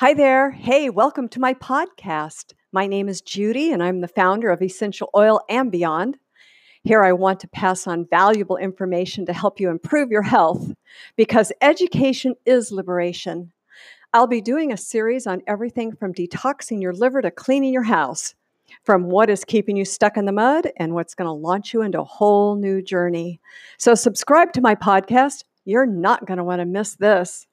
Hi there. Hey, welcome to my podcast. My name is Judy, and I'm the founder of Essential Oil and Beyond. Here, I want to pass on valuable information to help you improve your health because education is liberation. I'll be doing a series on everything from detoxing your liver to cleaning your house, from what is keeping you stuck in the mud and what's going to launch you into a whole new journey. So, subscribe to my podcast. You're not going to want to miss this.